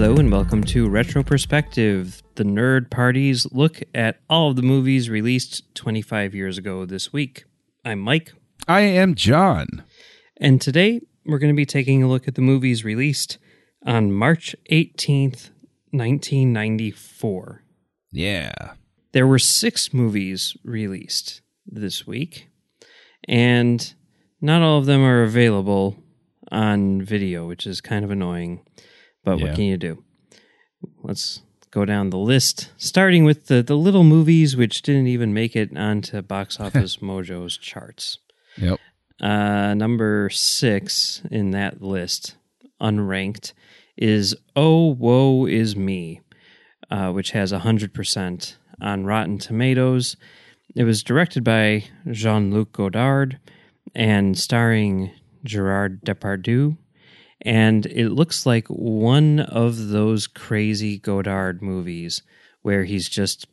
Hello and welcome to Retro Perspective, the nerd party's look at all of the movies released 25 years ago this week. I'm Mike, I am John. and today we're going to be taking a look at the movies released on March 18th, 1994. Yeah. There were six movies released this week, and not all of them are available on video, which is kind of annoying. But Yeah. what can you do? Let's go down the list, starting with the, the little movies which didn't even make it onto Box Office Mojo's charts. Yep. Uh, number six in that list, unranked, is Oh Woe Is Me, uh, which has 100% on Rotten Tomatoes. It was directed by Jean Luc Godard and starring Gerard Depardieu. And it looks like one of those crazy Godard movies where he's just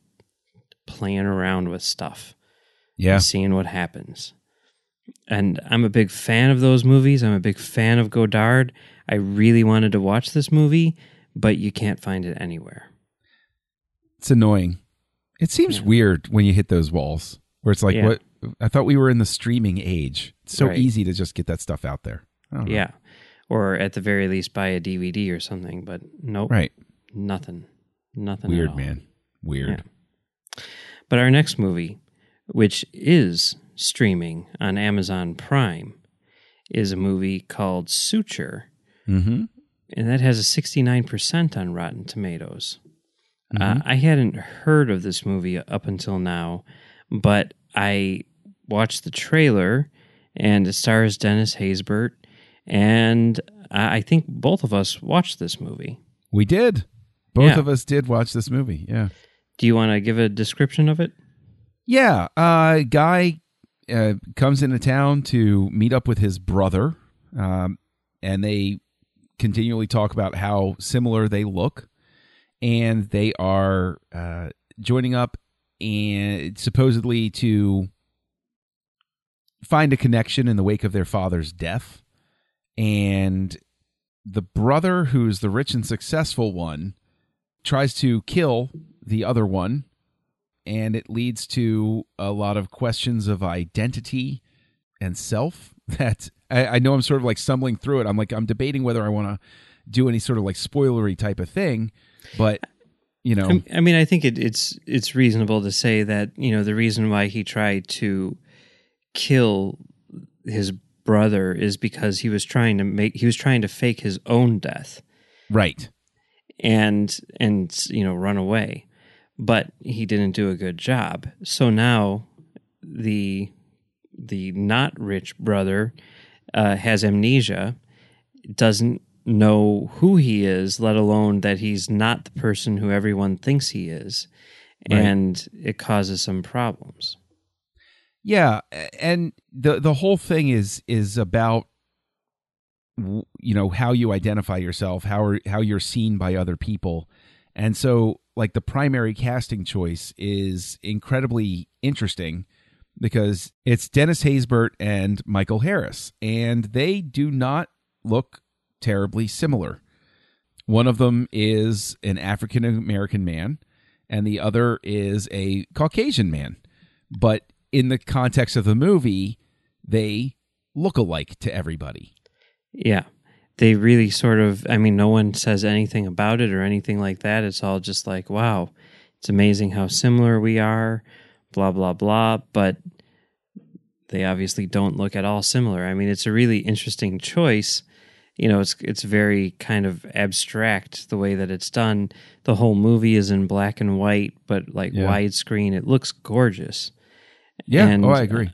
playing around with stuff Yeah. seeing what happens. And I'm a big fan of those movies. I'm a big fan of Godard. I really wanted to watch this movie, but you can't find it anywhere. It's annoying. It seems Yeah. weird when you hit those walls where it's like, Yeah. what? I thought we were in the streaming age. It's so Right. easy to just get that stuff out there. Don't know. Yeah. Or at the very least buy a DVD or something, but nope. Right. Nothing. Nothing. at Weird, man. Weird. But our next movie, which is streaming on Amazon Prime, is a movie called Suture. Mm-hmm. and that has a 69% on Rotten Tomatoes. Uh, Mm-hmm. I hadn't heard of this movie up until now, but I watched the trailer and it stars Dennis Haysbert, and I think both of us watched this movie. We did. Both Yeah. of us did watch this movie. Yeah. Do you want to give a description of it? Yeah. Uh, guy uh, comes into town to meet up with his brother, um, and they continually talk about how similar they look, and they are uh, joining up and supposedly to find a connection in the wake of their father's death, and the brother, who's the rich and successful one, tries to kill the other one and it leads to a lot of questions of identity and self that I, I know I'm sort of like stumbling through it. I'm like I'm debating whether I want to do any sort of like spoilery type of thing, but you know, I- mean, I think it, it's it's reasonable to say that you know the reason why he tried to kill his brother is because he was trying to make he was trying to fake his own death right? and and you know run away, but he didn't do a good job. So now the the not rich brother uh, has amnesia, doesn't know who he is, let alone that he's not the person who everyone thinks he is, Right. and it causes some problems. Yeah, and the the whole thing is is about you know how you identify yourself, how are, how you're seen by other people, and so like the primary casting choice is incredibly interesting because it's Dennis Haysbert and Michael Harris, and they do not look terribly similar. One of them is an African American man, and the other is a Caucasian man. But in the context of the movie, they look alike to everybody. Yeah. They really sort of, I mean, no one says anything about it or anything like that. It's all just like, wow, it's amazing how similar we are, blah, blah, blah. But they obviously don't look at all similar. I mean, it's a really interesting choice. You know, it's it's very kind of abstract the way that it's done. The whole movie is in black and white, but like Yeah. widescreen. It looks gorgeous. Yeah, And, oh, I agree.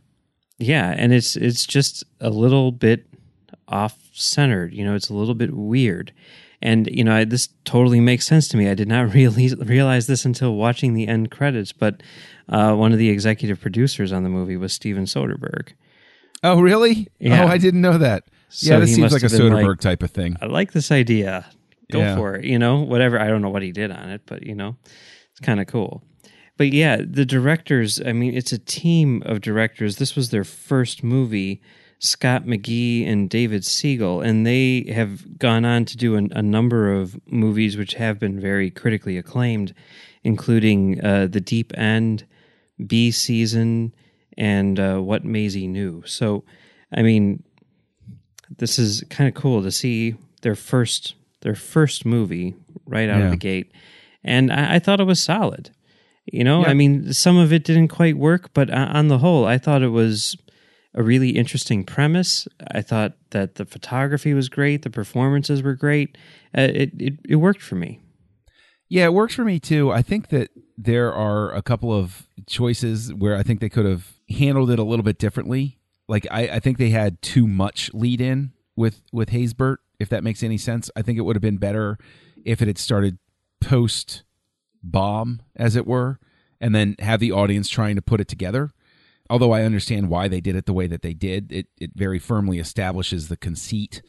Yeah, and it's it's just a little bit off centered. You know, it's a little bit weird, And you know, I, this totally makes sense to me. I did not really realize this until watching the end credits. But uh, one of the executive producers on the movie was Steven Soderbergh. Oh, really? Yeah. Oh, I didn't know that. So yeah, this seems like a Soderbergh like- type of thing. I like this idea. Go Yeah. for it. You know, whatever. I don't know what he did on it, but you know, it's kind of cool. But yeah, the directors, I mean, it's a team of directors. This was their first movie, Scott McGehee and David Siegel, and they have gone on to do an, a number of movies which have been very critically acclaimed, including uh, The Deep End, Bee Season, and uh, What Maisie Knew. So, I mean, this is kind of cool to see their first their first movie right out Yeah. of the gate, and I, I thought it was solid. You know, Yeah. I mean, some of it didn't quite work, but on the whole, I thought it was a really interesting premise. I thought that the photography was great, the performances were great. Uh, it, it it worked for me. Yeah, it works for me too. I think that there are a couple of choices where I think they could have handled it a little bit differently. Like I, I think they had too much lead in with with Haysbert, if that makes any sense. I think it would have been better if it had started post bomb, as it were, and then have the audience trying to put it together. Although I understand why they did it the way that they did, it it very firmly establishes the conceit.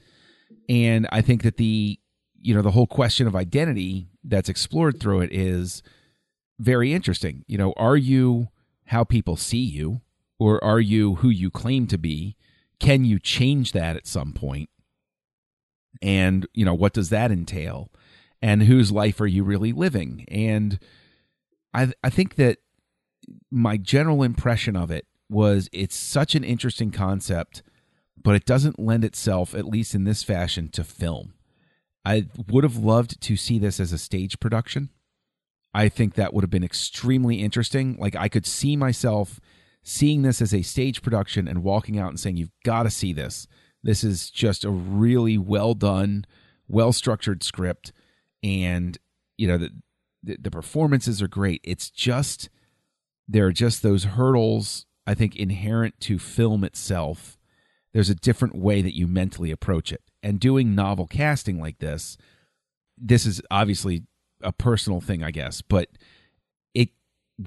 And I think that the you know the whole question of identity that's explored through it is very interesting. You know, are you how people see you or are you who you claim to be? Can you change that at some point? And, you know, what does that entail? And whose life are you really living? And I I think that my general impression of it was it's such an interesting concept, but it doesn't lend itself, at least in this fashion, to film. I would have loved to see this as a stage production. I think that would have been extremely interesting. Like I could see myself seeing this as a stage production and walking out and saying, You've got to see this. This is just a really well done, well structured script. And, you know, the, the the performances are great. It's just there are just those hurdles, I think, inherent to film itself. There's a different way that you mentally approach it. And doing novel casting like this, this is obviously a personal thing, I guess, but it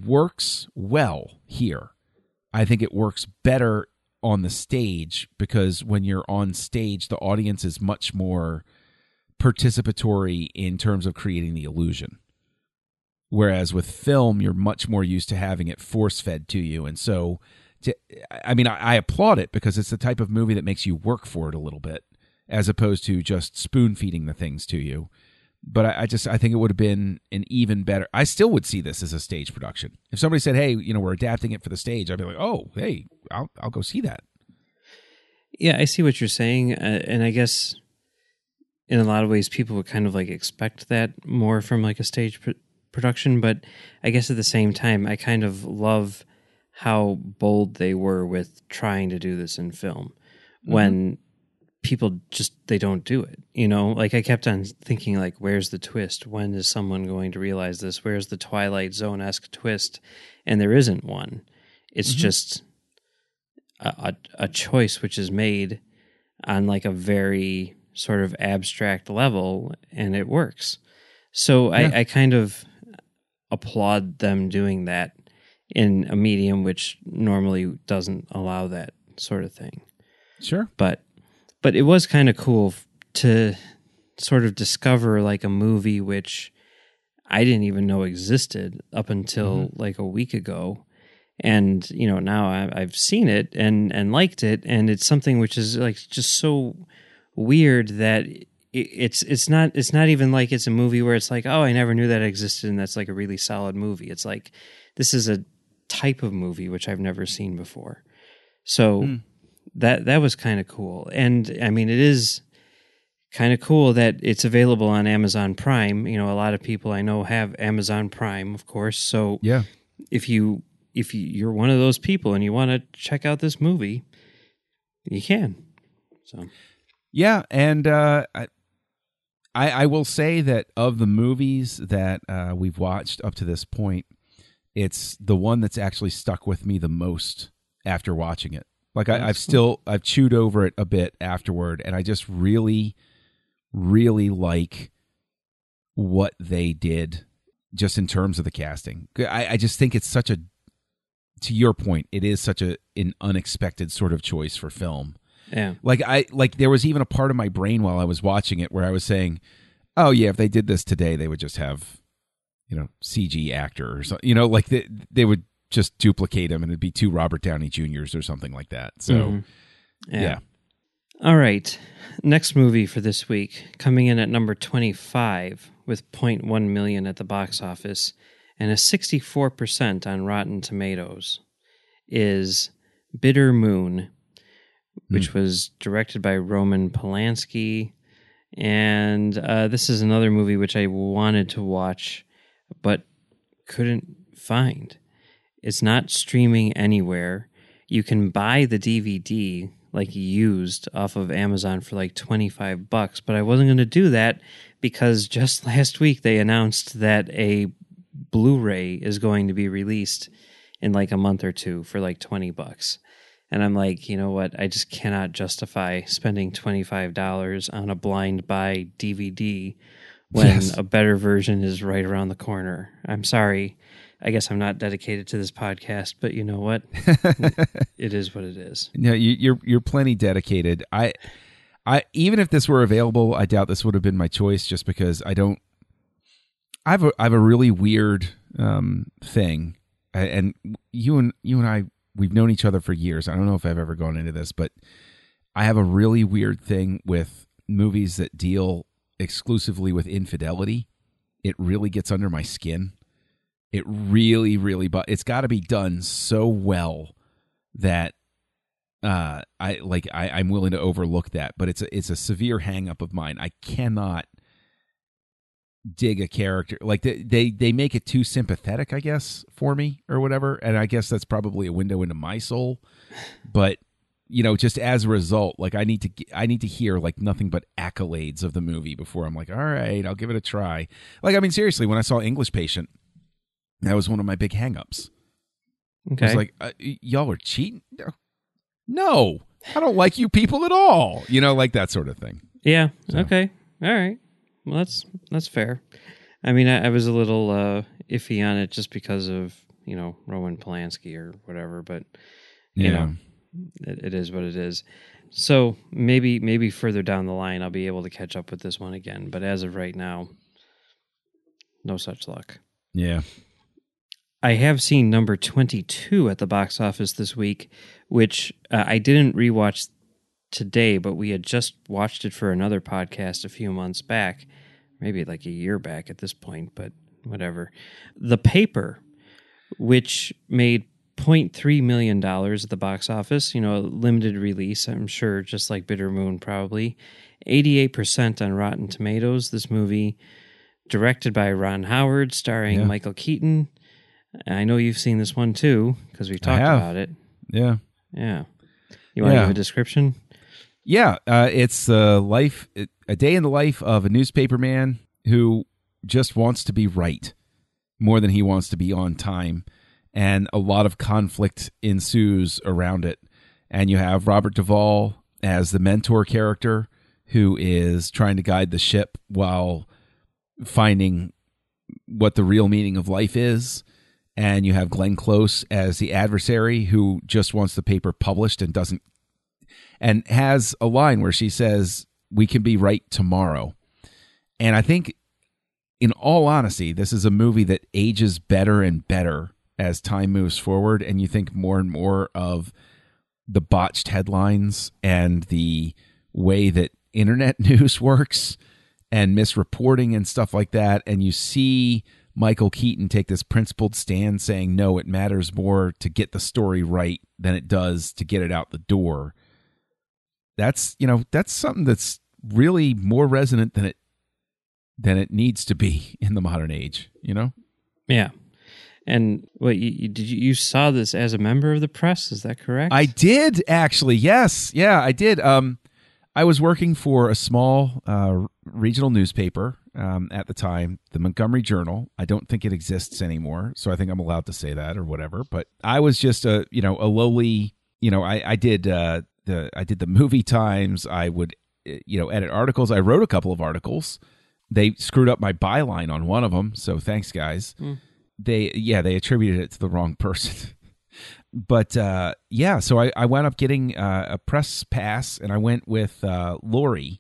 works well here. I think it works better on the stage because when you're on stage, the audience is much more participatory in terms of creating the illusion. Whereas with film, you're much more used to having it force fed to you. And so, to, I mean, I, I applaud it because it's the type of movie that makes you work for it a little bit as opposed to just spoon feeding the things to you. But I, I just, I think it would have been an even better. I still would see this as a stage production. If somebody said, hey, you know, we're adapting it for the stage, I'd be like, oh, hey, I'll, I'll go see that. Yeah, I see what you're saying, uh, and I guess in a lot of ways, people would kind of like expect that more from like a stage pr- production. But I guess at the same time, I kind of love how bold they were with trying to do this in film mm-hmm. when people just they don't do it. You know, like I kept on thinking, like, where's the twist? When is someone going to realize this? Where's the Twilight Zone esque twist? And there isn't one. It's mm-hmm. just a, a, a choice which is made on like a very sort of abstract level and it works. So Yeah. I, I kind of applaud them doing that in a medium which normally doesn't allow that sort of thing. Sure. But but it was kind of cool to sort of discover like a movie which I didn't even know existed up until mm-hmm. like a week ago. And you know now I, I've seen it and and liked it, and it's something which is like just so weird that it's it's not it's not even like it's a movie where it's like oh I never knew that existed and that's like a really solid movie. It's like this is a type of movie which I've never seen before. So hmm. that that was kind of cool. And I mean it is kind of cool that it's available on Amazon Prime. You know, a lot of people I know have Amazon Prime, of course. So Yeah. if you if you, you're one of those people and you want to check out this movie, you can. So Yeah, and uh, I, I I will say that of the movies that uh, we've watched up to this point, it's the one that's actually stuck with me the most after watching it. Like I, I've still I've chewed over it a bit afterward, and I just really, really like what they did just in terms of the casting. I, I just think it's such a to your point, it is such a an unexpected sort of choice for film. Yeah. Like I like there was even a part of my brain while I was watching it where I was saying, "Oh yeah, if they did this today, they would just have, you know, CG actor or something. You know, like they they would just duplicate him and it'd be two Robert Downey Juniors or something like that." So, Mhm. yeah. All right. Next movie for this week, coming in at number 25 with 0.1 million at the box office and a 64% on Rotten Tomatoes, is Bitter Moon, which was directed by Roman Polanski. And uh, this is another movie which I wanted to watch but couldn't find. It's not streaming anywhere. You can buy the DVD like used off of Amazon for like 25 bucks, but I wasn't going to do that because just last week they announced that a Blu-ray is going to be released in like a month or two for like 20 bucks. And I'm like, you know what? I just cannot justify spending $25 on a blind buy DVD when Yes. a better version is right around the corner. I'm sorry. I guess I'm not dedicated to this podcast, but you know what? it is what it is. No, you, you're you're plenty dedicated. I, I even if this were available, I doubt this would have been my choice, just because I don't. I have a I have a really weird um, thing, I- and you and you and I we've known each other for years. I don't know if I've ever gone into this, but I have a really weird thing with movies that deal exclusively with infidelity. It really gets under my skin. It really, really, but it's got to be done so well that uh i like I, i'm willing to overlook that but it's a it's a severe hang up of mine i cannot dig a character like they, they they make it too sympathetic i guess for me or whatever and i guess that's probably a window into my soul but you know just as a result like i need to i need to hear like nothing but accolades of the movie before i'm like all right i'll give it a try like i mean seriously when i saw english patient that was one of my big hangups Okay. it's like uh, y'all are cheating. No. No, I don't like you people at all. You know, like that sort of thing. Yeah. So. Okay. All right. Well, that's that's fair. I mean, I, I was a little uh, iffy on it just because of you know Roman Polanski or whatever, but you know it, it is what it is. So maybe maybe further down the line I'll be able to catch up with this one again. But as of right now, no such luck. yeah. I have seen number 22 at the box office this week, which uh, I didn't rewatch today, but we had just watched it for another podcast a few months back, maybe like a year back at this point, but whatever. The Paper, which made $0.3 million at the box office, you know, a limited release, I'm sure, just like Bitter Moon, probably. 88% on Rotten Tomatoes. This movie, directed by Ron Howard, starring Yeah. Michael Keaton. I know you've seen this one too because we've talked about it. Yeah. Yeah. You want to Yeah. give a description? Yeah. Uh, it's a life, a day in the life of a newspaper man who just wants to be right more than he wants to be on time. And a lot of conflict ensues around it. And you have Robert Duvall as the mentor character who is trying to guide the ship while finding what the real meaning of life is. And you have Glenn Close as the adversary who just wants the paper published and doesn't, and has a line where she says, We can be right tomorrow. And I think, in all honesty, this is a movie that ages better and better as time moves forward. And you think more and more of the botched headlines and the way that internet news works and misreporting and stuff like that. And you see Michael Keaton take this principled stand saying, no, it matters more to get the story right than it does to get it out the door. That's, you know, that's something that's really more resonant than it than it needs to be in the modern age, you know? Yeah. And what you, you- did you, you saw this as a member of the press? Is that correct? I did actually. Yes. Yeah, I did. Um, I was working for a small uh, regional newspaper um, at the time, the Montgomery Journal. I don't think it exists anymore, so I think I'm allowed to say that or whatever. But I was just a you know a lowly you know I I did uh, the I did the movie times. I would uh, you know edit articles. I wrote a couple of articles they screwed up my byline on one of them. So thanks, guys. They yeah they attributed it to the wrong person. but uh, yeah, so I, I wound up getting uh, a press pass, and I went with uh, Lori,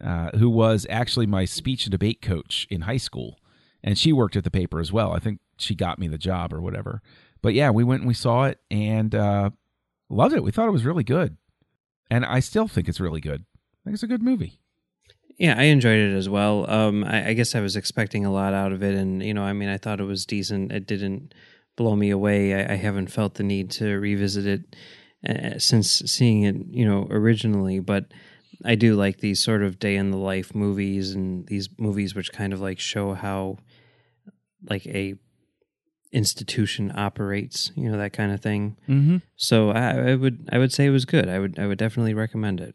uh, who was actually my speech and debate coach in high school, and she worked at the paper as well. I think she got me the job or whatever. But yeah, we went and we saw it and uh, loved it. We thought it was really good, and I still think it's really good. I think it's a good movie. Yeah, I enjoyed it as well. Um, I, I guess I was expecting a lot out of it, and you know, I mean, I thought it was decent. It didn't blow me away. I, I haven't felt the need to revisit it uh, since seeing it, you know, originally. But I do like these sort of day in the life movies, and these movies which kind of like show how, like a institution operates, you know, that kind of thing. Mm-hmm. So I, I would, I would say it was good. I would, I would definitely recommend it.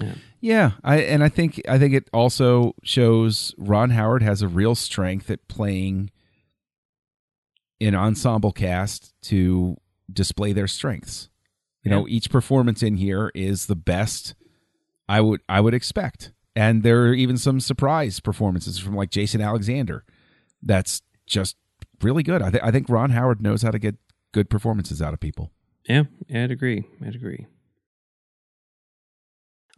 Yeah. Yeah, I and I think I think it also shows Ron Howard has a real strength at playing an ensemble cast to display their strengths. You know, each performance in here is the best I would I would expect. And there are even some surprise performances from like Jason Alexander. That's just really good. I, th- I think Ron Howard knows how to get good performances out of people. Yeah, I'd agree. I'd agree.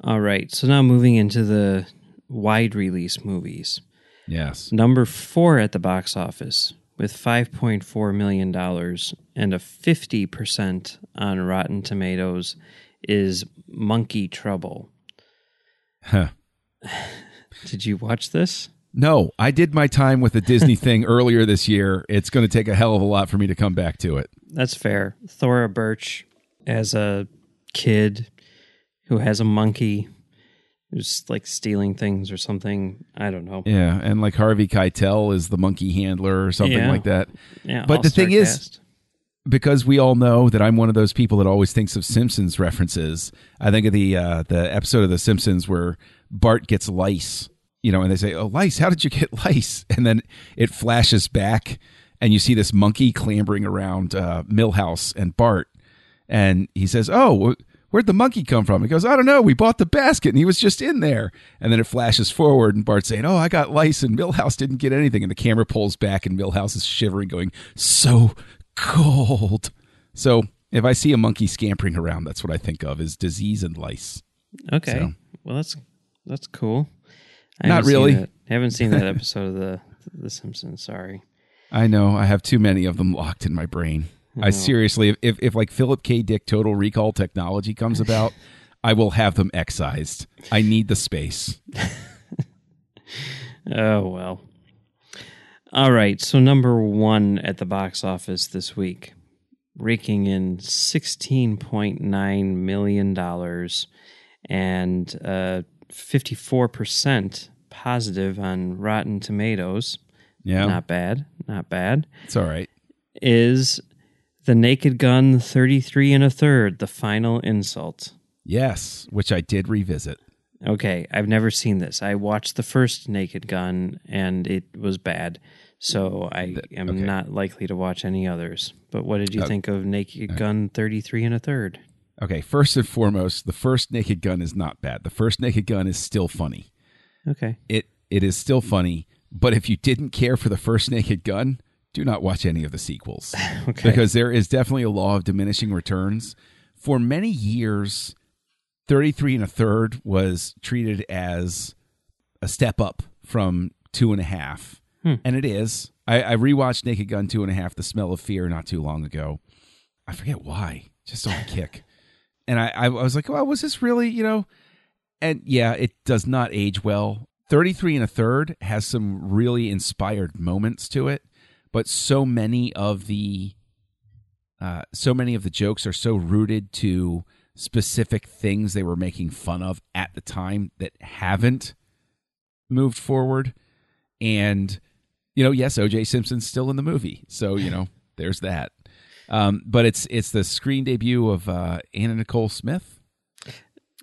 All right. So now moving into the wide release movies. Yes. Number four at the box office with $5.4 million and a 50% on Rotten Tomatoes is Monkey Trouble. Huh. Did you watch this? No, I did my time with the Disney thing earlier this year. It's going to take a hell of a lot for me to come back to it. That's fair. Thora Birch as a kid who has a monkey who's like stealing things or something. I don't know. Yeah, and like Harvey Keitel is the monkey handler or something Yeah. like that. Yeah, But the thing is- Because we all know that I'm one of those people that always thinks of Simpsons references. I think of the uh, the episode of The Simpsons where Bart gets lice, you know, and they say, "Oh, lice! How did you get lice?" And then it flashes back, and you see this monkey clambering around uh, Milhouse and Bart, and he says, "Oh." Where'd the monkey come from? He goes, I don't know. We bought the basket and he was just in there. And then it flashes forward and Bart's saying, Oh, I got lice and Milhouse didn't get anything. And the camera pulls back and Milhouse is shivering, going, So cold. So if I see a monkey scampering around, that's what I think of is disease and lice. Okay. So- Well, that's that's cool. Not really. I haven't seen that episode of the The Simpsons. Sorry. I know. I have too many of them locked in my brain. I, I seriously, if if like Philip K. Dick Total Recall technology comes about, I will have them excised. I need the space. oh well. All right. So number one at the box office this week, raking in sixteen point nine million dollars, and uh, 54% positive on Rotten Tomatoes. Yeah. Not bad. Not bad. It's all right. Is The Naked Gun 33 and a third, the final insult? Yes, which I did revisit. Okay, I've never seen this. I watched the first Naked Gun and it was bad. So I am okay. not likely to watch any others. But what did you okay. think of Naked. Gun 33 and a third? Okay, first and foremost, the first Naked Gun is not bad. The first Naked Gun is still funny. Okay. It it is still funny, but if you didn't care for the first Naked Gun, do not watch any of the sequels. Okay. because there is definitely a law of diminishing returns. For many years, 33 and a third was treated as a step up from two and a half. Hmm. And it is. I, I rewatched Naked Gun two and a half, The Smell of Fear, not too long ago. I forget why, just on a kick. And I, I was like, well, was this really, you know? And yeah, it does not age well. 33 and a third has some really inspired moments to it, but so many of the uh, so many of the jokes are so rooted to specific things they were making fun of at the time that haven't moved forward. And you know, yes, O.J. Simpson's still in the movie, so you know, there's that. Um, but it's it's the screen debut of uh, Anna Nicole Smith,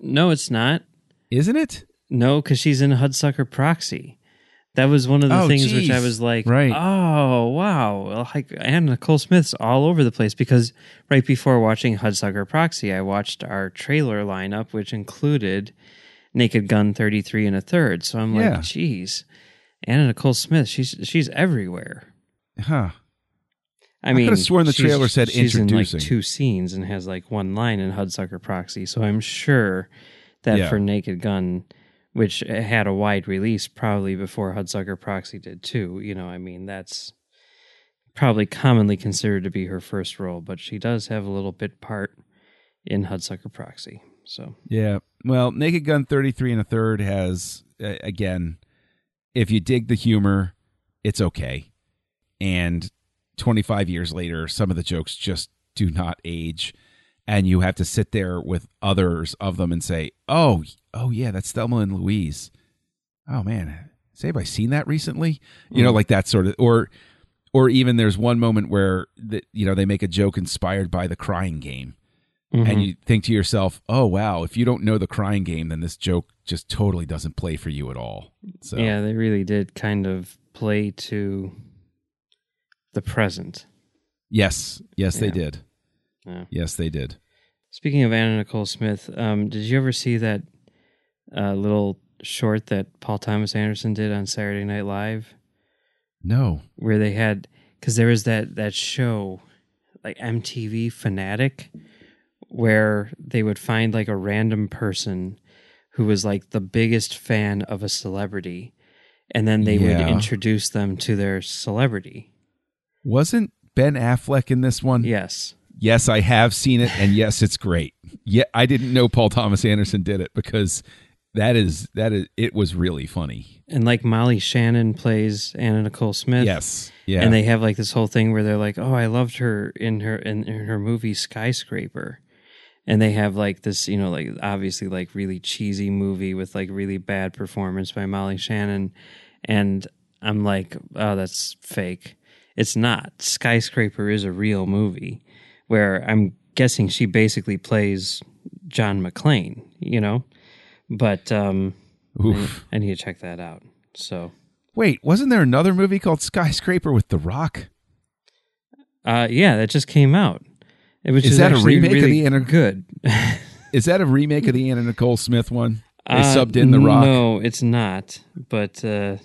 No, it's not. isn't it? No, because she's in Hudsucker Proxy. That was one of the Oh, things which I was like, Right. oh, wow. Like, Anna Nicole Smith's all over the place because right before watching Hudsucker Proxy, I watched our trailer lineup, which included Naked Gun 33 and a third. So I'm like, Yeah. geez, Anna Nicole Smith, she's she's everywhere. Huh. I I mean, could've sworn the trailer said she's introducing. in like two scenes and has like one line in Hudsucker Proxy. So I'm sure that Yeah. for Naked Gun, which had a wide release probably before Hudsucker Proxy did too. You know, I mean, that's probably commonly considered to be her first role, but she does have a little bit part in Hudsucker Proxy. So Yeah. Well, Naked Gun 33 and a third has, uh, again, if you dig the humor, it's okay. And 25 years later, some of the jokes just do not age. And you have to sit there with others of them and say, oh, oh, yeah, that's Thelma and Louise. Oh, man. Say, have I seen that recently? You know, mm. like that sort of, or, or even there's one moment where, the, you know, they make a joke inspired by the crying game and mm-hmm. you think to yourself, "Oh wow, if you don't know the crying game, then this joke just totally doesn't play for you at all." So yeah, they really did kind of play to the present. yes, yes, they did. Yeah. Yes, they did. Speaking of Anna Nicole Smith, um, did you ever see that uh, little short that Paul Thomas Anderson did on Saturday Night Live, No, where they had because there was that that show like MTV Fanatic, where they would find like a random person who was like the biggest fan of a celebrity, and then they Yeah. would introduce them to their celebrity. Wasn't Ben Affleck in this one? Yes. Yes, I have seen it, and yes, it's great. Yeah, I didn't know Paul Thomas Anderson did it because that is that is it was really funny. And like Molly Shannon plays Anna Nicole Smith. Yes, yeah, And they have like this whole thing where they're like, "Oh, I loved her in her in, in her movie Skyscraper," and they have like this, you know, like obviously like really cheesy movie with like really bad performance by Molly Shannon, and I'm like, "Oh, that's fake." It's not. Skyscraper is a real movie where I'm guessing she basically plays John McClane, you know, but um, Oof. I need to check that out. So. Wait, wasn't there another movie called Skyscraper with The Rock? Uh, yeah, that just came out. It was Is just that a remake of the Inter- good? Is that a remake of the Anna Nicole Smith one? They Uh, subbed in The Rock. No, it's not. But uh,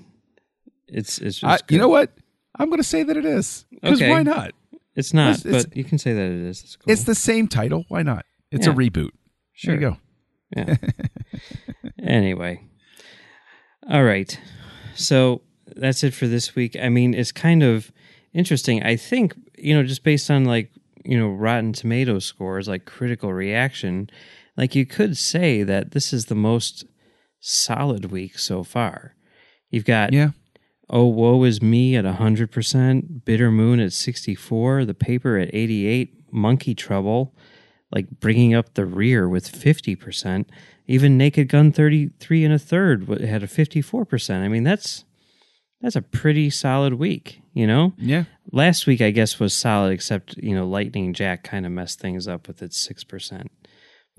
it's it's. it's I, you know what? I'm going to say that it is because Okay. why not? It's not, It's- it's- but you can say that it is. It's cool. It's the same title. Why not? It's a reboot. sure. Go. Yeah. anyway, all right. So that's it for this week. I mean, it's kind of interesting. I think you know, just based on like you know Rotten Tomato scores, like critical reaction, like you could say that this is the most solid week so far. You've got Yeah. Oh, woe is me at 100%, Bitter Moon at 64, The Paper at 88, Monkey Trouble, like bringing up the rear with 50%. Even Naked Gun 33 and a third had a 54%. I mean, that's that's a pretty solid week, you know? Yeah. Last week, I guess, was solid, except, you know, Lightning Jack kind of messed things up with its 6%.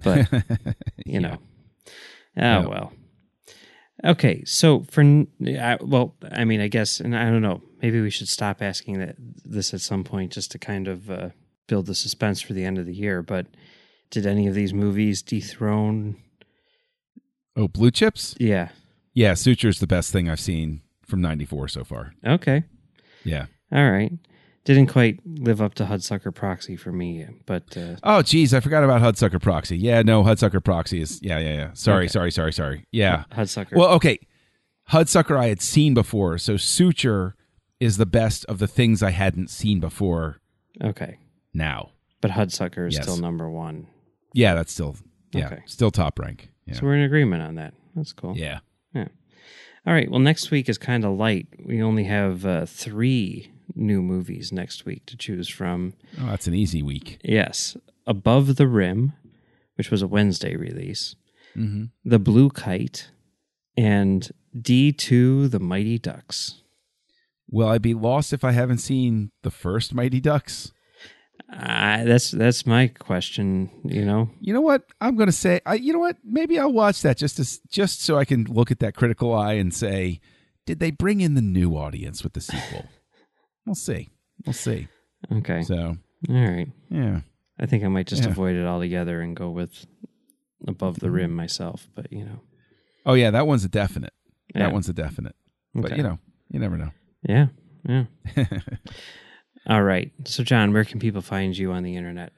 But, you know. Oh, Yeah. well. Okay, so for I, well, I mean, I guess, and I don't know, maybe we should stop asking that this at some point just to kind of uh, build the suspense for the end of the year. But did any of these movies dethrone? Oh, Blue Chips? Yeah. Yeah, Suture's the best thing I've seen from 94 so far. Okay. Yeah. All right. Didn't quite live up to Hudsucker Proxy for me, but uh, Oh, geez, I forgot about Hudsucker Proxy. Yeah, no, Hudsucker Proxy is. Yeah, yeah, yeah. Sorry, Okay. sorry, sorry, sorry. Yeah. Hudsucker. Well, okay. Hudsucker I had seen before, so Suture is the best of the things I hadn't seen before okay, now. but Hudsucker is Yes. still number one. Yeah, that's still yeah, Okay. still top rank. Yeah. So we're in agreement on that. That's cool. yeah. yeah. All right. Well, next week is kind of light. We only have uh, three new movies next week to choose from. Oh, that's an easy week. Yes, Above the Rim, which was a Wednesday release, Mm-hmm. The Blue Kite, and D2 The Mighty Ducks. Will I be lost if I haven't seen the first Mighty Ducks? Uh, that's that's my question. You know, You know what? I'm going to say. I. You know what? Maybe I'll watch that just as just so I can look at that critical eye and say, did they bring in the new audience with the sequel? We'll see. We'll see. okay, So all right. yeah. I think I might just Yeah. avoid it altogether and go with Above the Rim myself. But you know, Oh yeah, that one's a definite. Yeah. That one's a definite. But Okay. you know, you never know. Yeah, yeah. All right. So, John, where can people find you on the internet?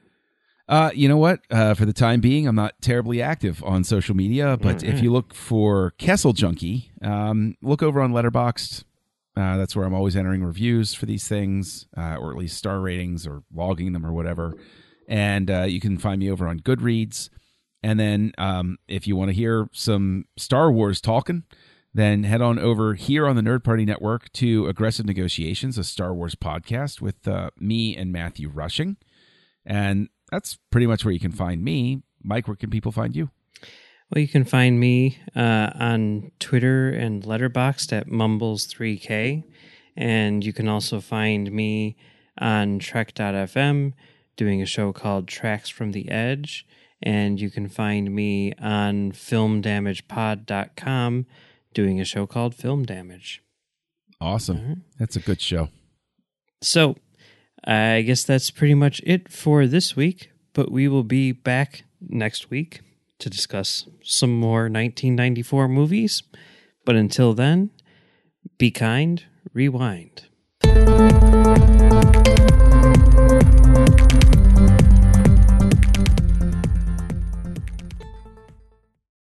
Uh, you know what? Uh, for the time being, I'm not terribly active on social media, but if you look for Kessel Junkie, um, look over on Letterboxd. Uh, that's where I'm always entering reviews for these things, uh, or at least star ratings, or logging them, or whatever. And uh, you can find me over on Goodreads. And then, um, if you want to hear some Star Wars talking, then head on over here on the Nerd Party Network to Aggressive Negotiations, a Star Wars podcast with uh, me and Matthew Rushing. And that's pretty much where you can find me. Mike, where can people find you? Well, you can find me uh, on Twitter and Letterboxd at Mumbles3K. And you can also find me on Trek.fm doing a show called Tracks from the Edge. And you can find me on FilmDamagePod.com doing a show called Film Damage. Awesome. That's a good show. So, I guess that's pretty much it for this week, but we will be back next week to discuss some more 1994 movies. But until then, be kind, rewind.